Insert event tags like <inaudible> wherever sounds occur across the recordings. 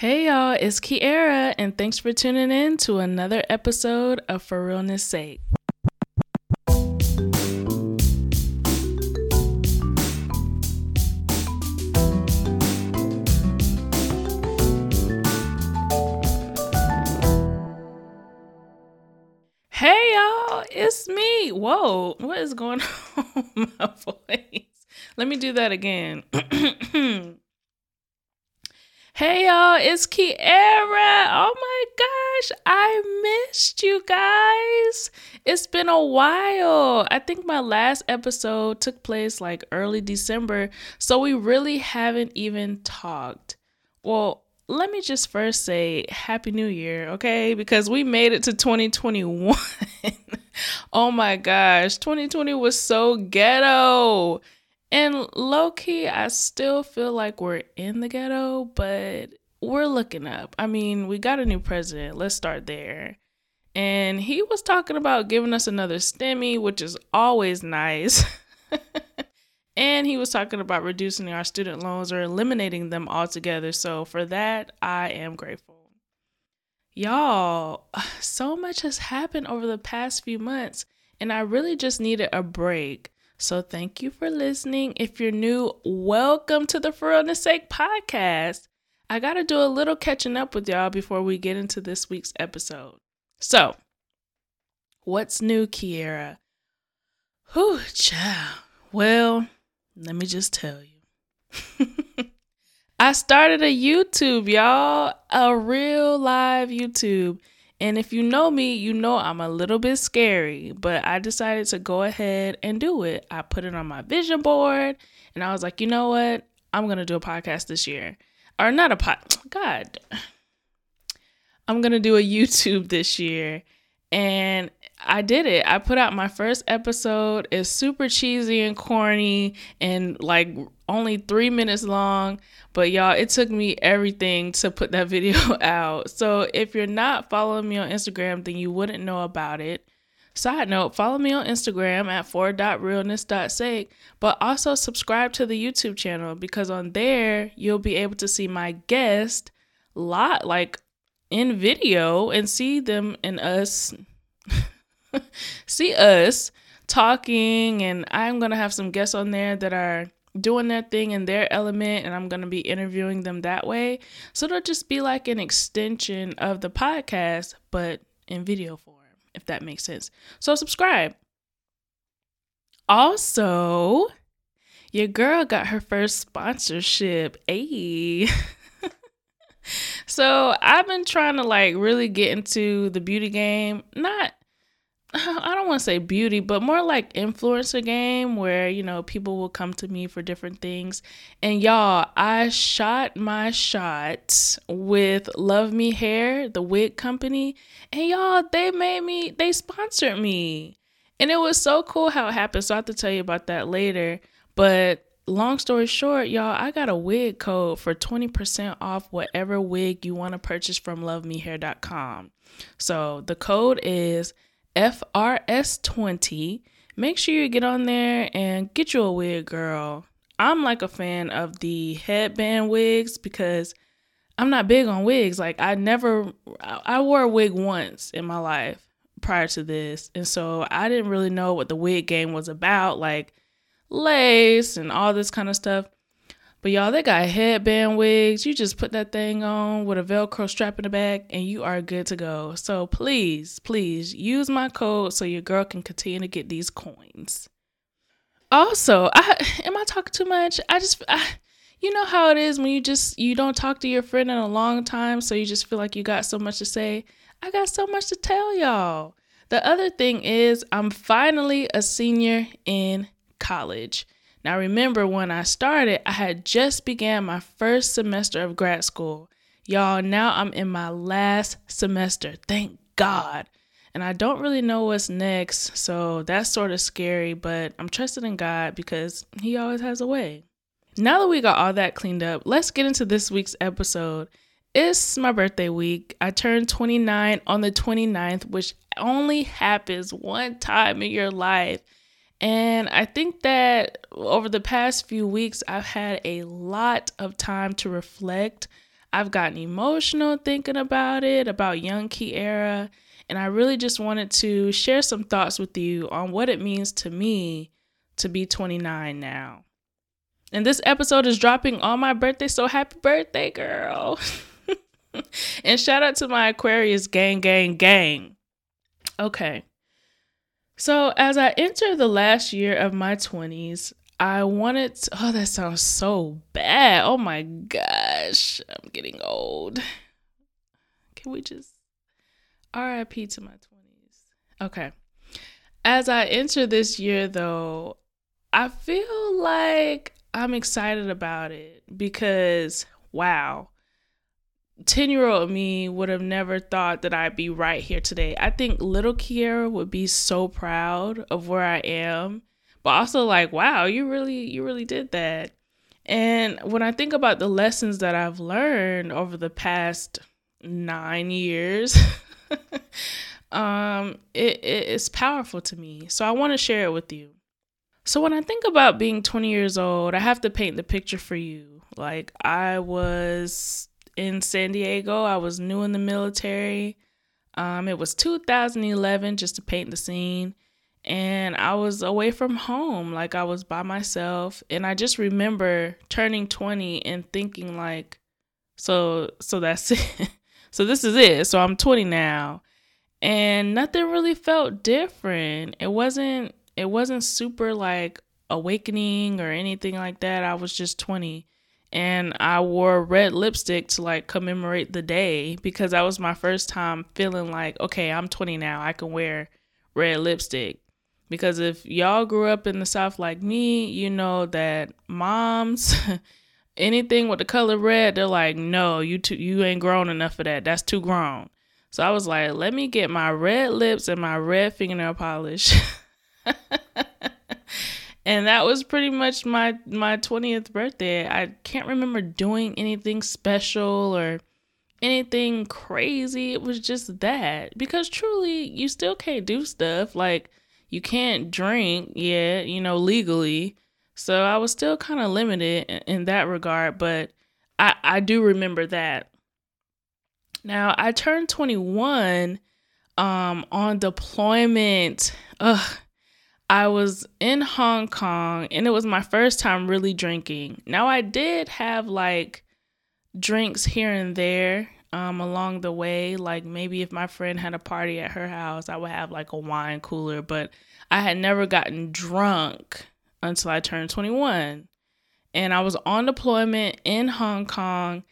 Hey y'all, it's Kiera, and thanks for tuning in to another episode of For Realness Sake. Hey y'all, it's me. Whoa, what is going <laughs> on my voice? Let me do that again. <clears throat> Hey y'all, it's Kiera. Oh my gosh, I missed you guys. It's been a while. I think my last episode took place like early December, so we really haven't even talked. Well, let me just first say Happy New Year, okay? Because we made it to 2021. <laughs> oh my gosh, 2020 was so ghetto. And low key, I still feel like we're in the ghetto, but we're looking up. I mean, we got a new president. Let's start there. And he was talking about giving us another stimmy, which is always nice. <laughs> and he was talking about reducing our student loans or eliminating them altogether. So for that, I am grateful. Y'all, <sighs> so much has happened over the past few months, and I really just needed a break. So thank you for listening. If you're new, welcome to the For Realness Sake podcast. I got to do a little catching up with y'all before we get into this week's episode. So, what's new, Kiera? Whew, child. Well, let me just tell you. <laughs> I started a YouTube, y'all, a real live YouTube. And if you know me, you know I'm a little bit scary, but I decided to go ahead and do it. I put it on my vision board and I was like, you know what? I'm going to do a podcast this year. Or not a pod. <tsk> God. I'm going to do a <laughs> YouTube this year. And I did it. I put out my first episode. It's super cheesy and corny and like only three minutes long. But y'all, it took me everything to put that <laughs> video out. So if you're not following me on Instagram, then you wouldn't know about it. Side note, follow me on Instagram at for.realness.sake, but also subscribe to the YouTube channel because on there you'll be able to see my guest lot like in video and see them and us <laughs> see us talking and I'm going to have some guests on there that are doing their thing in their element and I'm going to be interviewing them that way. So it'll just be like an extension of the podcast, but in video form, if that makes sense. So subscribe. Also, your girl got her first sponsorship. Ayy. <laughs> so I've been trying to like really get into the beauty game. Not <laughs> I don't want to say beauty, but more like influencer game where, you know, people will come to me for different things. And y'all, I shot my shot with Luvme Hair, the wig company. And y'all, they made me, they sponsored me. And it was so cool how it happened. So I have to tell you about that later. But long story short, y'all, I got a wig code for 20% off whatever wig you want to purchase from luvmehair.com. So the code is FRS20. Make sure you get on there and get you a wig, girl. I'm like a fan of the headband wigs because I'm not big on wigs. Like I never I wore a wig once in my life prior to this. And so I didn't really know what the wig game was about, like lace and all this kind of stuff. But y'all, they got headband wigs. You just put that thing on with a Velcro strap in the back and you are good to go. So please, please use my code so your girl can continue to get these coins. Also, I am I talking too much? I just I, you know how it is when you just you don't talk to your friend in a long time, so you just feel like you got so much to say. I got so much to tell y'all. The other thing is I'm finally a senior in college. Now remember when I started, I had just began my first semester of grad school. Y'all, now I'm in my last semester. Thank God. And I don't really know what's next, so that's sort of scary, but I'm trusting in God because He always has a way. Now that we got all that cleaned up, let's get into this week's episode. It's my birthday week. I turned 29 on the 29th, which only happens one time in your life. And I think that over the past few weeks, I've had a lot of time to reflect. I've gotten emotional thinking about it, about young Kiera, and I really just wanted to share some thoughts with you on what it means to me to be 29 now. And this episode is dropping on my birthday, so happy birthday, girl. <laughs> and shout out to my Aquarius gang, gang, gang. Okay. So, as I enter the last year of my 20s, I wanted to, oh, that sounds so bad. Oh my gosh, I'm getting old. Can we just RIP to my 20s? Okay. As I enter this year, though, I feel like I'm excited about it because, wow, 10 year old me would have never thought that I'd be right here today. I think little Kiera would be so proud of where I am, but also like, wow, you really, you really did that. And when I think about the lessons that I've learned over the past nine years, <laughs> um, it, it, it's powerful to me. So I want to share it with you. So when I think about being 20 years old, I have to paint the picture for you. Like I was in San Diego. I was new in the military. Um, it was 2011, just to paint the scene. And I was away from home, like I was by myself. And I just remember turning 20 and thinking, like, so, so that's <laughs> it. so this is it. So I'm 20 now. And nothing really felt different. It wasn't, it wasn't super like awakening or anything like that. I was just 20 and I wore red lipstick to like commemorate the day because that was my first time feeling like, okay, I'm 20 now. I can wear red lipstick. Because if y'all grew up in the South like me, you know that moms, <laughs> anything with the color red, they're like, no, you too, you ain't grown enough for that. That's too grown. So I was like, let me get my red lips and my red fingernail polish. <laughs> and that was pretty much my my 20th birthday. I can't remember doing anything special or anything crazy. It was just that because truly you still can't do stuff like you can't drink yet, you know, legally. So I was still kind of limited in that regard, but I I do remember that. Now, I turned 21 um on deployment. Ugh I was in Hong Kong and it was my first time really drinking. Now I did have like drinks here and there um along the way, like maybe if my friend had a party at her house, I would have like a wine cooler, but I had never gotten drunk until I turned 21. And I was on deployment in Hong Kong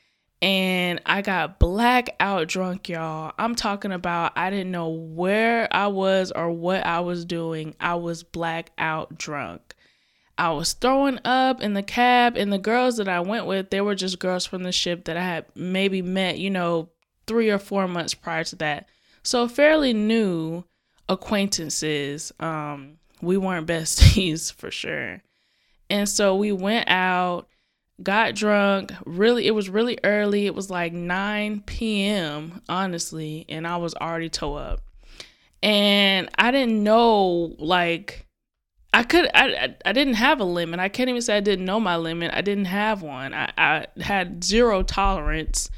and I got blackout drunk, y'all. I'm talking about I didn't know where I was or what I was doing. I was blackout drunk. I was throwing up in the cab, and the girls that I went with, they were just girls from the ship that I had maybe met, you know, three or four months prior to that. So fairly new acquaintances. Um, we weren't besties <laughs> for sure. And so we went out got drunk really it was really early. It was like 9 p.m honestly and i was already toe up. And i didn't know like i could I, I didn't have a limit. I can't even say i didn't know my limit. I didn't have one. I, I had zero tolerance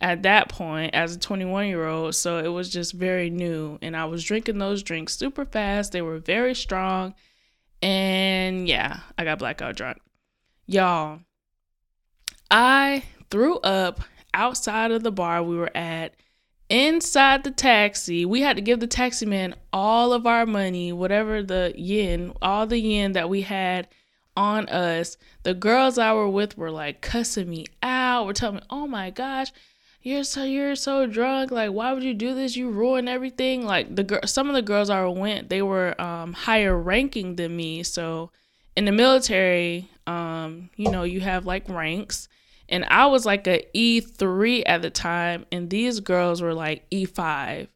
at that point as a 21 year old so it was just very new. And i was drinking those drinks super fast. They were very strong. And yeah i got blackout drunk. Y'all I threw up outside of the bar we were at. Inside the taxi, we had to give the taxi man all of our money, whatever the yen, all the yen that we had on us. The girls I were with were like cussing me out, were telling me, "Oh my gosh, you're so you're so drunk. Like, why would you do this? You ruin everything." Like the girl, some of the girls I went, they were um, higher ranking than me. So in the military, um, you know, you have like ranks. And I was like a E3 at the time, and these girls were like E5.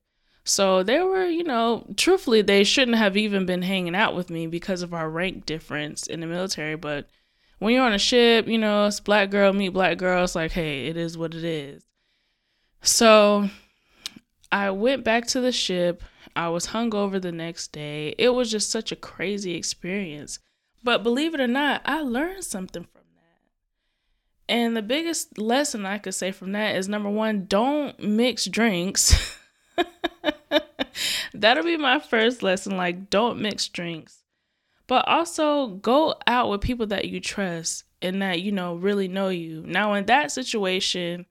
So they were, you know, truthfully, they shouldn't have even been hanging out with me because of our rank difference in the military. But when you're on a ship, you know, it's black girl meet black girl. It's like, hey, it is what it is. So I went back to the ship. I was hungover the next day. It was just such a crazy experience. But believe it or not, I learned something from that. And the biggest lesson I could say from that is number one, don't mix drinks. <laughs> That'll be my first lesson. Like, don't mix drinks. But also go out with people that you trust and that, you know, really know you. Now, in that situation,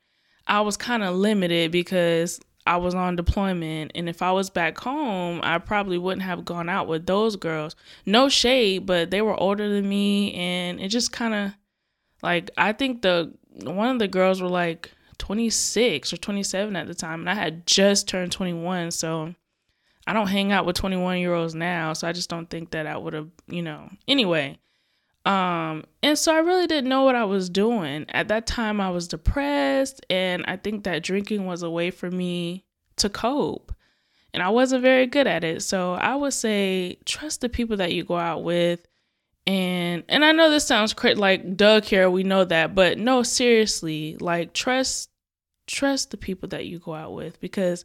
I was kind of limited because I was on deployment. And if I was back home, I probably wouldn't have gone out with those girls. No shade, but they were older than me. And it just kind of like, I think the one of the girls were like 26 or 27 at the time. And I had just turned 21. So I don't hang out with 21 year olds now. So I just don't think that I would have, you know. Anyway. Um, and so I really didn't know what I was doing. At that time, I was depressed, and I think that drinking was a way for me to cope. And I wasn't very good at it. So I would say trust the people that you go out with. And and I know this sounds like Doug here, we know that, but no, seriously, like trust trust the people that you go out with because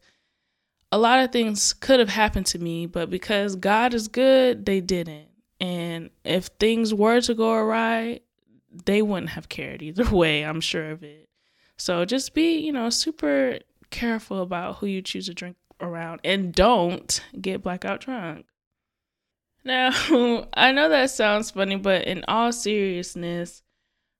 a lot of things could have happened to me, but because God is good, they didn't. And if things were to go awry, they wouldn't have cared either <laughs> way, I'm sure of it. So just be, you know, super careful about who you choose to drink around and don't get blackout drunk. Now, <laughs> I know that sounds funny, but in all seriousness,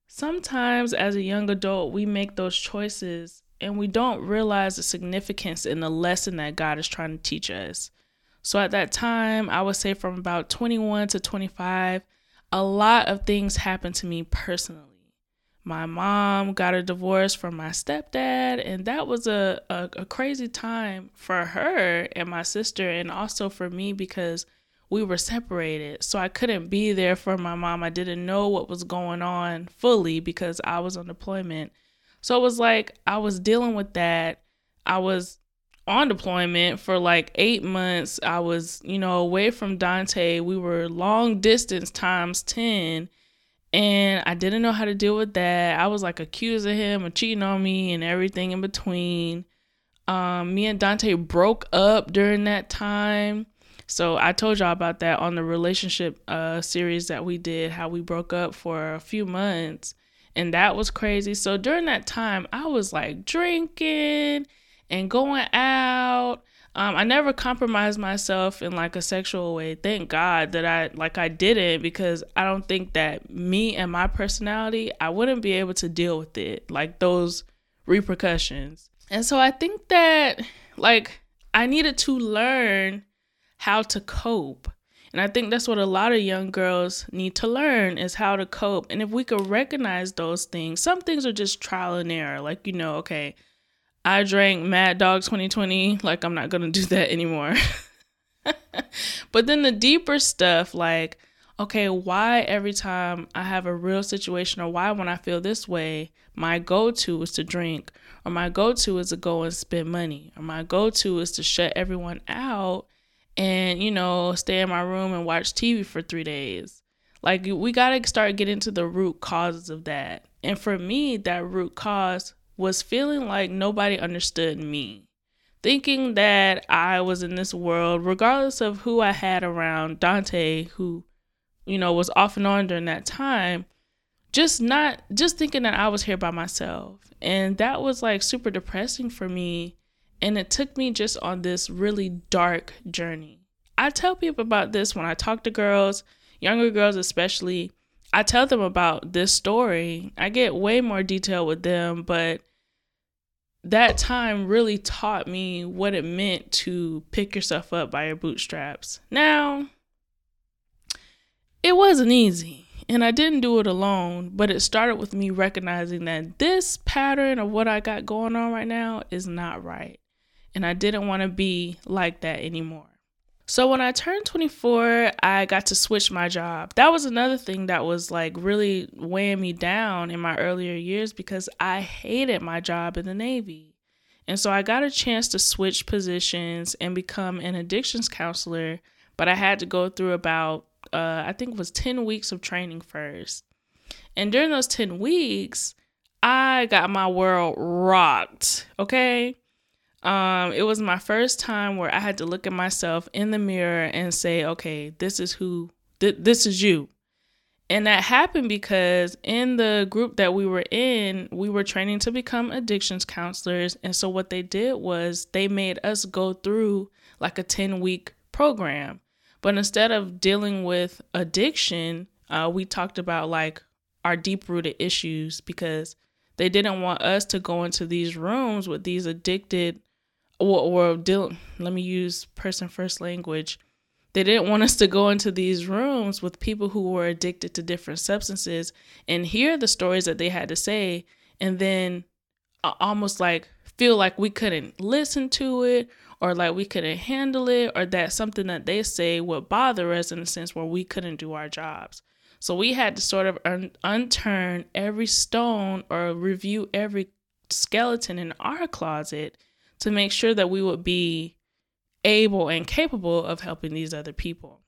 sometimes as a young adult, we make those choices and we don't realize the significance in the lesson that God is trying to teach us. So at that time, I would say from about 21 to 25, a lot of things happened to me personally. My mom got a divorce from my stepdad, and that was a, a, a crazy time for her and my sister, and also for me because we were separated. So I couldn't be there for my mom. I didn't know what was going on fully because I was on deployment. So it was like I was dealing with that. I was on deployment for like eight months. I was, you know, away from Dante. We were long distance times 10. And I didn't know how to deal with that. I was like accusing him of cheating on me and everything in between. Um, me and Dante broke up during that time. So I told y'all about that on the relationship uh, series that we did, how we broke up for a few months. And that was crazy. So during that time, I was like drinking and going out. Um, I never compromised myself in like a sexual way. Thank God that I like I didn't because I don't think that me and my personality, I wouldn't be able to deal with it, like those repercussions. And so I think that like I needed to learn how to cope. And I think that's what a lot of young girls need to learn is how to cope. And if we could recognize those things, some things are just trial and error. Like, you know, okay, I drank Mad Dog 2020. Like, I'm not going to do that anymore. <laughs> but then the deeper stuff, like, okay, why every time I have a real situation or why when I feel this way, my go to is to drink, or my go to is to go and spend money, or my go to is to shut everyone out and, you know, stay in my room and watch TV for three days. Like, we got to start getting to the root causes of that. And for me, that root cause was feeling like nobody understood me. Thinking that I was in this world, regardless of who I had around Dante, who, you know, was off and on during that time, just not, just thinking that I was here by myself. And that was like super depressing for me. And it took me just on this really dark journey. I tell people about this when I talk to girls, younger girls especially. I tell them about this story. I get way more detail with them, but that time really taught me what it meant to pick yourself up by your bootstraps. Now, it wasn't easy, and I didn't do it alone, but it started with me recognizing that this pattern of what I got going on right now is not right. And I didn't want to be like that anymore. So when I turned 24, I got to switch my job. That was another thing that was like really weighing me down in my earlier years because I hated my job in the Navy. And so I got a chance to switch positions and become an addictions counselor, but I had to go through about uh, I think it was 10 weeks of training first. And during those 10 weeks, I got my world rocked, okay? Um, it was my first time where I had to look at myself in the mirror and say, okay, this is who, th- this is you. And that happened because in the group that we were in, we were training to become addictions counselors. And so what they did was they made us go through like a 10 week program. But instead of dealing with addiction, uh, we talked about like our deep rooted issues because they didn't want us to go into these rooms with these addicted or, or deal, let me use person first language they didn't want us to go into these rooms with people who were addicted to different substances and hear the stories that they had to say and then uh, almost like feel like we couldn't listen to it or like we couldn't handle it or that something that they say would bother us in a sense where we couldn't do our jobs. So we had to sort of un- unturn every stone or review every skeleton in our closet to make sure that we would be able and capable of helping these other people.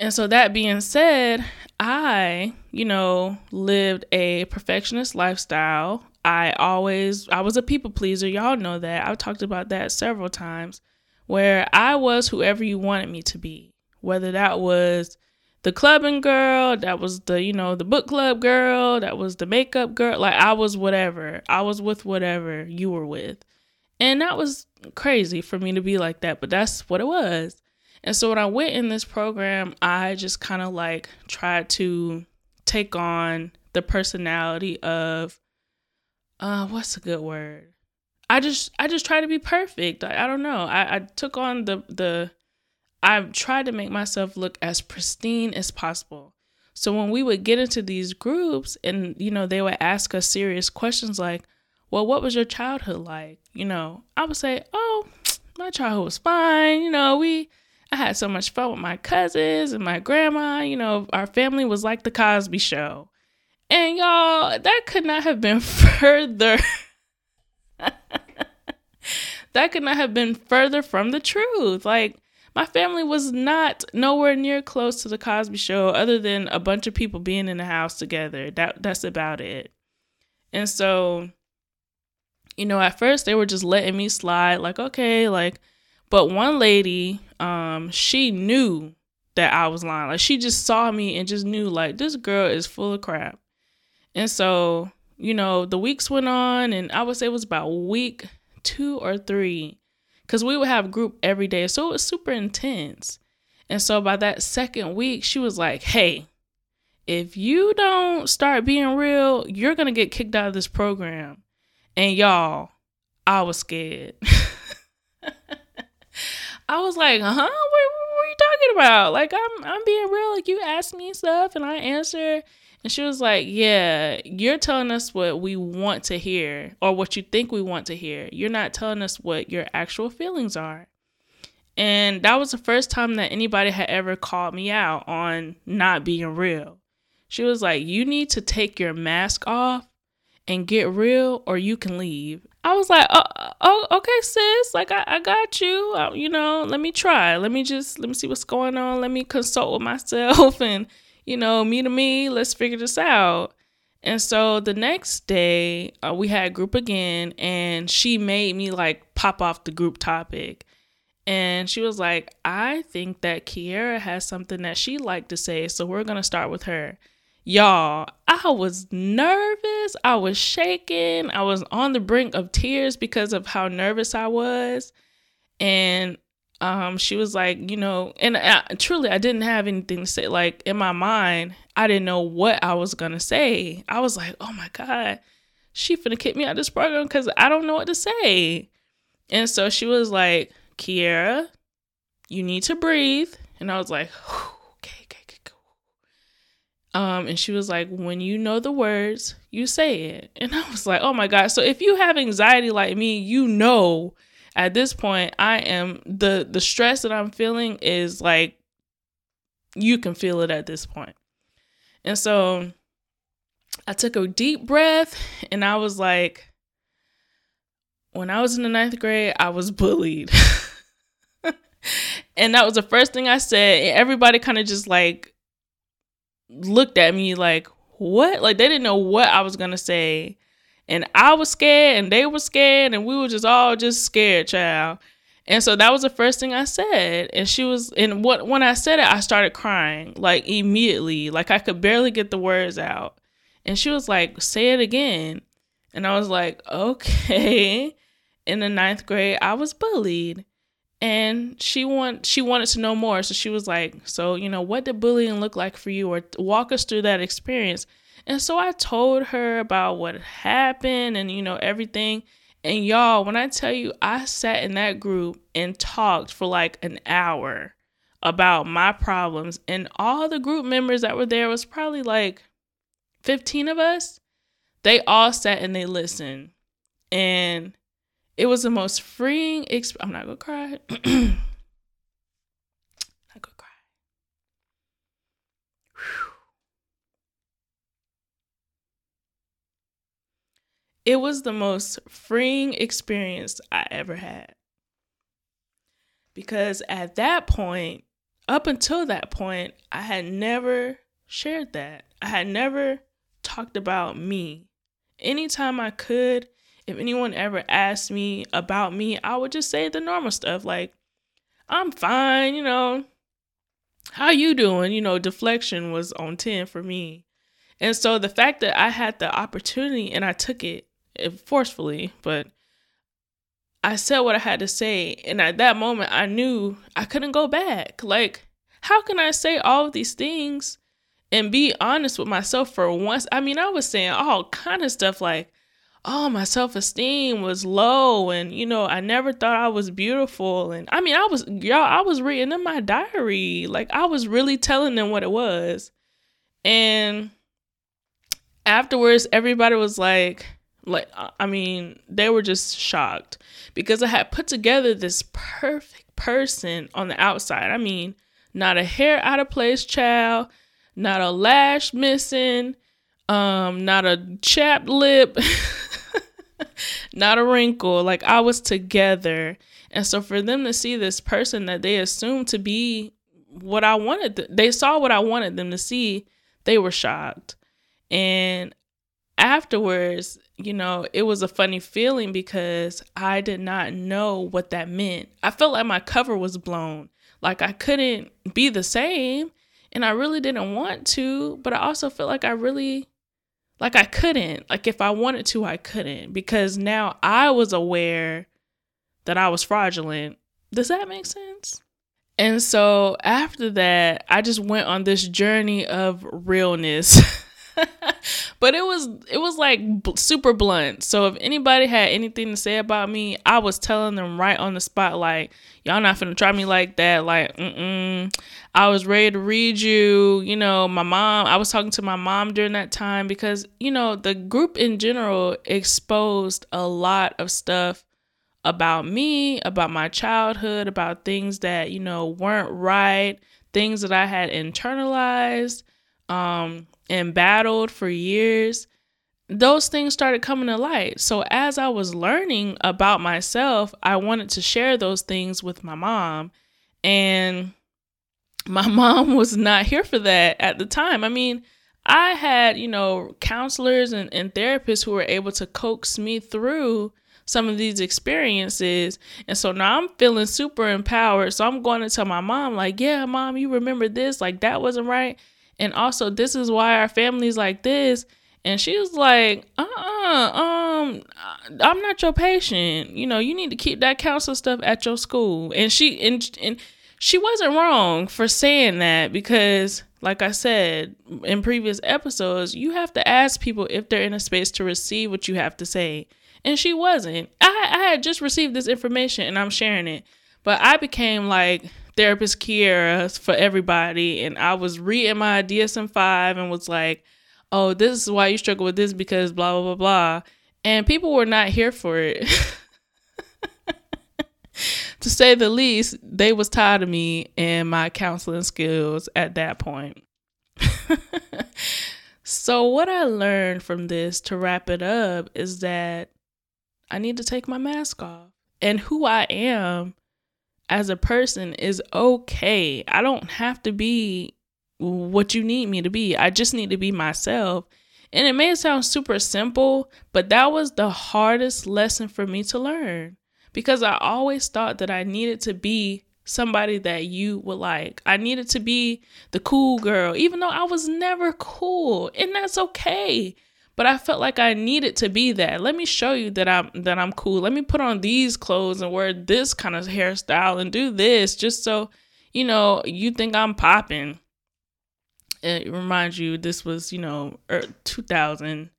And so, that being said, I, you know, lived a perfectionist lifestyle. I always, I was a people pleaser. Y'all know that. I've talked about that several times, where I was whoever you wanted me to be, whether that was the clubbing girl, that was the, you know, the book club girl, that was the makeup girl. Like, I was whatever. I was with whatever you were with. And that was crazy for me to be like that, but that's what it was. And so when I went in this program, I just kind of like tried to take on the personality of uh what's a good word? I just I just try to be perfect. I, I don't know. I, I took on the the I tried to make myself look as pristine as possible. So when we would get into these groups and you know they would ask us serious questions like, well, what was your childhood like? You know, I would say, oh, my childhood was fine. You know, we, I had so much fun with my cousins and my grandma. You know, our family was like the Cosby Show. And y'all, that could not have been <laughs> further. <laughs> that could not have been further from the truth. Like, my family was not nowhere near close to the Cosby Show, other than a bunch of people being in the house together. That that's about it. And so you know, at first they were just letting me slide, like, okay, like, but one lady, um, she knew that I was lying. Like, she just saw me and just knew, like, this girl is full of crap. And so, you know, the weeks went on, and I would say it was about week two or three, because we would have group every day. So it was super intense. And so by that second week, she was like, hey, if you don't start being real, you're going to get kicked out of this program. And y'all, I was scared. <laughs> I was like, huh? What, what, are you talking about? Like, I'm I'm being real. Like, you ask me stuff and I answer. And she was like, Yeah, you're telling us what we want to hear or what you think we want to hear. You're not telling us what your actual feelings are. And that was the first time that anybody had ever called me out on not being real. She was like, You need to take your mask off and get real or you can leave. I was like, oh, oh okay, sis. Like, I, I got you. Uh, you know, let me try. Let me just, let me see what's going on. Let me consult with myself <laughs> and, you know, me to me, let's figure this out. And so the next day, uh, we had group again, and she made me like pop off the group topic. And she was like, I think that Kiera has something that she'd like to say. So we're to start with her. Y'all, I was nervous. I was shaking. I was on the brink of tears because of how nervous I was. And um, she was like, you know, and I, truly, I didn't have anything to say. Like in my mind, I didn't know what I was gonna say. I was like, oh my god, she finna kick me out of this program because I don't know what to say. And so she was like, Kiera, you need to breathe. And I was like, <sighs> okay, okay, okay, cool. um, and she was like, when you know the words, you say it. And I was like, oh my God. So if you have anxiety like me, you know at this point I am the the stress that I'm feeling is like you can feel it at this. And so I took a deep breath and I was like, when I was in the ninth grade, I was bullied. <laughs> and that was the first thing I said. And everybody kind of just like looked at me like, what? Like they didn't know what I was gonna say. And I was scared and they were scared and we were just all just scared, child. And so that was the first thing I said. And she was and what when I said it, I started crying like immediately. Like I could barely get the words out. And she was like, say it again. And I was like, <laughs> okay. In the ninth grade, I was bullied. And she want she wanted to know more. So she was like, So, you know, what did bullying look like for you? Or walk us through that experience. And so I told her about what happened and, you know, everything. And y'all, when I tell you, I sat in that group and talked for like an hour about my problems. And all the group members that were there was probably like 15 of us. They all sat and they listened. And it was the most freeing I'm not not gonna cry. <clears throat> Whew. It was the most freeing experience I ever had. Because at that point, up until that point, I had never shared that. I had never talked about me. Anytime I could, if anyone ever asked me about me, I would just say the normal stuff like, I'm fine, you know. How you doing? You know, deflection was on 10 for me. And so the fact that I had the opportunity and I took it Eh, forcefully, but I said what I had to say. And at that moment, I knew I couldn't go back. Like, how can I say all of these things and be honest with myself for once? I mean, I was saying all kind of stuff like, oh, my self esteem was low. And, you know, I never thought I was beautiful. And I mean, I was, y'all, I was reading in my diary. Like, I was really telling them what it was. And afterwards, everybody was like, like, I mean, they were just shocked because I had put together this perfect person on the outside. I mean, not a hair out of place child, not a lash missing, um, not a chapped lip, <laughs> not a wrinkle. Like I was together. And so for them to see this person that they assumed to be what I wanted, th- they saw what I wanted them to see, they were shocked. And afterwards, you know, it was a funny feeling because I did not know what that meant. I felt like my cover was blown. Like I couldn't be the same and I really didn't want to, but I also felt like I really like I couldn't. Like if I wanted to, I couldn't because now I was aware that I was fraudulent. Does that make sense? And so after that, I just went on this journey of realness. <laughs> <laughs> but it was it was like super blunt. So if anybody had anything to say about me, I was telling them right on the spot, like y'all not finna try me like that. Like, mm I was ready to read you. You know, my mom. I was talking to my mom during that time because you know the group in general exposed a lot of stuff about me, about my childhood, about things that you know weren't right, things that I had internalized. Um, and battled for years, those things started coming to light. So as I was learning about myself, I wanted to share those things with my mom. And <laughs> my mom was not here for that at the time. I mean, I had, you know, counselors and, and therapists who were able to coax me through some of these experiences. And so now I'm feeling super empowered. So I'm going to tell my mom, like, yeah, mom, you remember this? Like, that wasn't right. And also, this is why our family's like this. And she was like, uh uh-uh, um, I'm not your patient. You know, you need to keep that counselor stuff at your school. And she and and she wasn't wrong for saying that because like I said in previous episodes, you have to ask people if they're in a space to receive what you have to say. And she wasn't. I, I had just received this information and I'm sharing it. But I became like therapist Kiera for everybody. And I was reading my DSM 5 and was like, oh, this is why you struggle with this because blah, blah, blah, blah. And people were not here for it. <laughs> to say the least, they was tired of me and my counseling skills at that point. <laughs> so what I learned from this to wrap it up is that I need to take my mask off. And who I am as a person is okay. I don't have to be what you need me to be. I just need to be myself. And it may sound super simple, but that was the hardest lesson for me to learn because I always thought that I needed to be somebody that you would like. I needed to be the cool girl, even though I was never cool, and that's okay. But I felt like I needed to be that. Let me show you that I'm that I'm cool. Let me put on these clothes and wear this kind of hairstyle and do this just so you know you think I'm popping. It reminds you this was you know er, 2000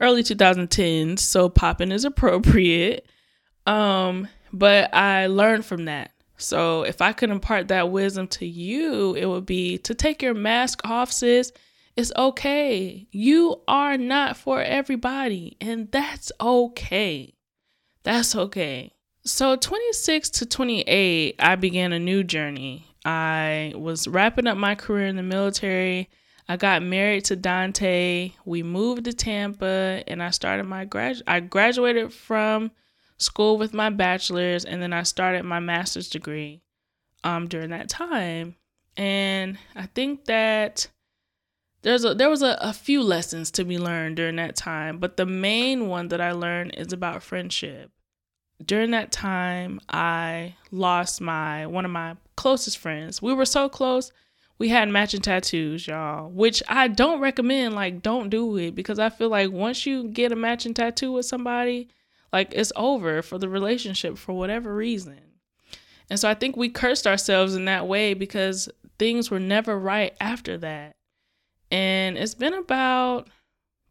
early 2010s, so popping is appropriate. Um, but I learned from that. So if I could impart that wisdom to you, it would be to take your mask off, sis. It's okay. You are not for everybody, and that's okay. That's okay. So 26 to 28, I began a new journey. I was wrapping up my career in the military. I got married to Dante. We moved to Tampa and I started my grad I graduated from school with my bachelor's and then I started my master's degree um during that time. And I think that there's a there was a, a few lessons to be learned during that time, but the main one that I learned is about friendship. During that time, I lost my one of my closest friends. We were so close we had matching tattoos, y'all, which I don't recommend. Like, don't do it because I feel like once you get a matching tattoo with somebody, like it's over for the relationship for whatever reason. And so I think we cursed ourselves in that way because things were never right after that. And it's been about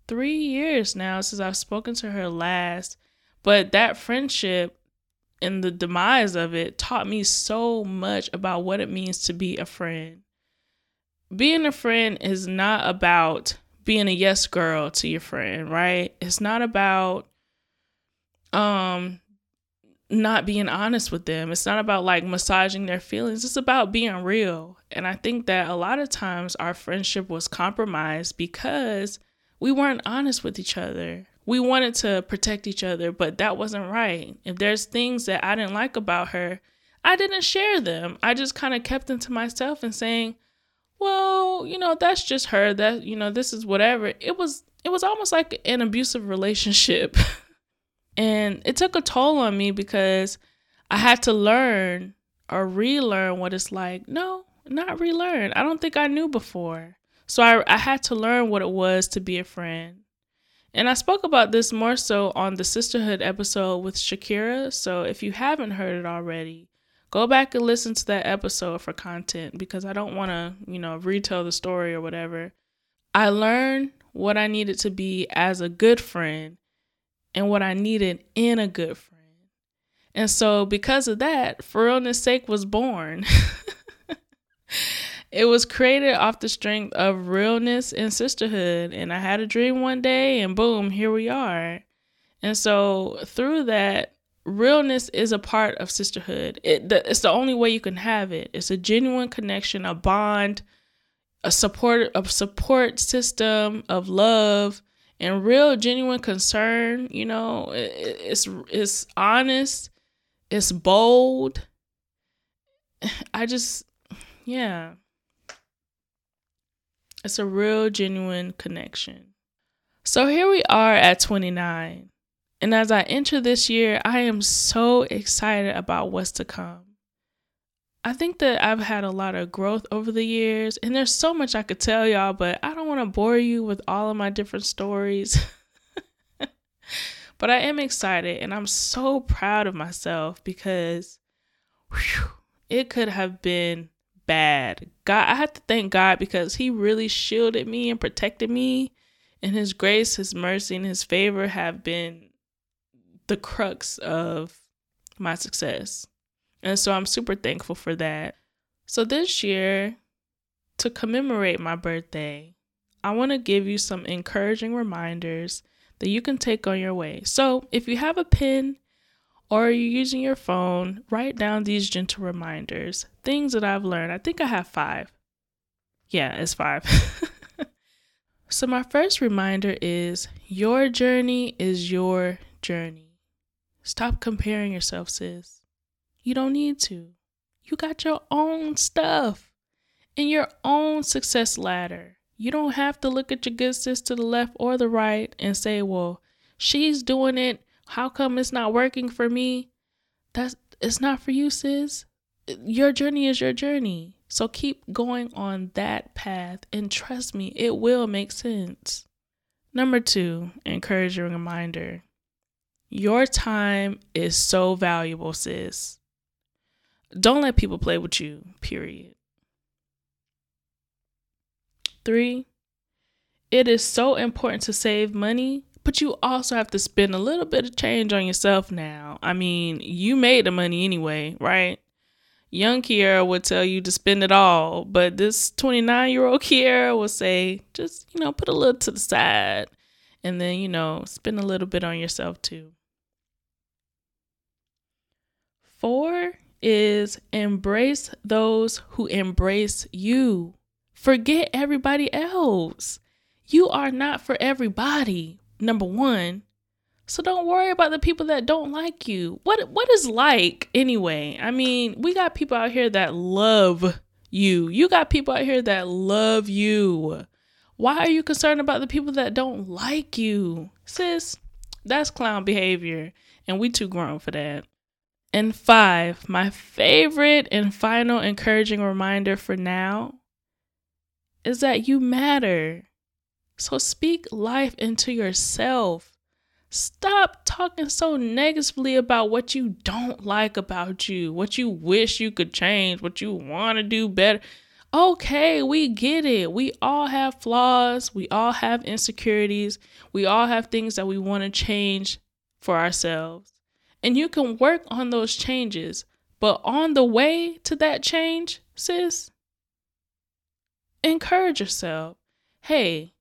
three years now since I've spoken to her last. But that friendship and the demise of it taught me so much about what it means to be a friend being a friend is not about being a yes girl to your friend, right? It's not about um not being honest with them. It's not about like massaging their feelings. It's about being real. And I think that a lot of times our friendship was compromised because we weren't honest with each other. We wanted to protect each other, but that wasn't right. If there's things that I didn't like about her, I didn't share them. I just kind of kept them to myself and saying, well, you know, that's just her. That, you know, this is whatever. It was it was almost like an abusive <laughs> relationship. And it took a toll on me because I had to learn or relearn what it's like. No, not relearn. I don't think I knew before. So I, I had to learn what it was to be a friend. And I spoke about this more so on the sisterhood episode with Shakira. So if you haven't heard it already, go back and listen to that episode for content because I don't want to, you know, retell the story or whatever. I learned what I needed to be as a good friend and what I needed in a good friend. And so, because of that, For Realness Sake was born. <laughs> it was created off the strength of realness and sisterhood. And I had a dream one day, and boom, here we are. And so, through that, realness is a part of sisterhood. It, the, it's the only way you can have it. It's a genuine connection, a bond, a support, a support system of love and real, genuine concern. You know, it, it's it's honest, it's bold. <sighs> I just, yeah, it's a real, genuine connection. So here we are at 29. And as I enter this year, I am so excited about what's to come. I think that I've had a lot of growth over the years, and there's so much I could tell y'all, but I don't to bore you with all of my different stories. <laughs> but I am excited, and I'm so proud of myself because whew, it could have been bad. God, I have to thank God because He really shielded me and protected me, and His grace, His mercy, and His favor have been the crux of my success. And so I'm super thankful for that. So this year, to commemorate my birthday, I want to give you some encouraging reminders that you can take on your way. So if you have a pen or you're using your phone, write down these gentle reminders, things that I've learned. I think I have five. Yeah, it's five. <laughs> so, my first reminder is your journey is your journey. Stop comparing yourself, sis. You don't need to. You got your own stuff and your own success ladder. You don't have to look at your good sis to the left or the right and say, well, she's doing it. How come it's not working for me? that's it's not for you, sis. Your journey is your journey. So keep going on that path and trust me, it will make sense. Number two, encouraging reminder. Your time is so valuable, sis. Don't let people play with you, period. Three, it is so important to save money, but you also have to spend a little bit of change on yourself now. I mean, you made the money anyway, right? Young Kiera would tell you to spend it all, but this 29 year old Kiera will say, just, you know, put a little to the side and then, you know, spend a little bit on yourself too. Four is embrace those who embrace you. Forget everybody else. You are not for everybody, number one. So don't worry about the people that don't like you. What what is like anyway? I mean, we got people out here that love you. You got people out here that love you. Why are you concerned about the people that don't like you? Sis, that's clown behavior, and we too grown for that. And five, my favorite and final encouraging reminder for now is that you matter. So speak life into yourself. Stop talking so negatively about what you don't like about you, what you wish you could change, what you want to do better. Okay, we get it. We all have flaws. We all have insecurities. We all have things that we want to change for ourselves. And you can work on those changes. But on the way to that change, sis, encourage yourself. Hey,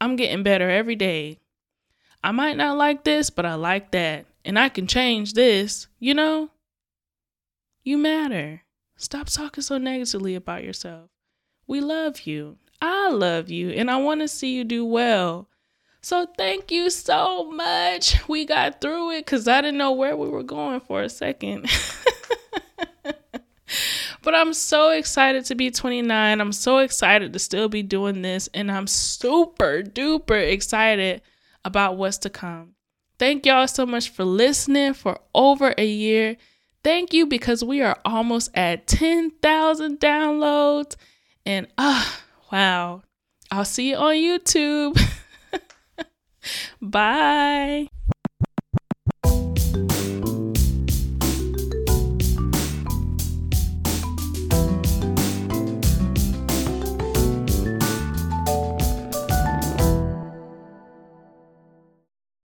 I'm getting better every day. I might not like this, but I like that. And I can change this, you know? You matter. Stop talking so negatively about yourself. We love you. I love you. And I want to see you do well. So thank you so much. We got through it because I didn't know where we were going for a second. <laughs> but I'm so excited to be 29. I'm so excited to still be doing this. And I'm super duper excited about what's to come. Thank y'all so much for listening for over a year. Thank you because we are almost at 10,000 downloads. And ah, wow. I'll see you on YouTube. <laughs> Bye.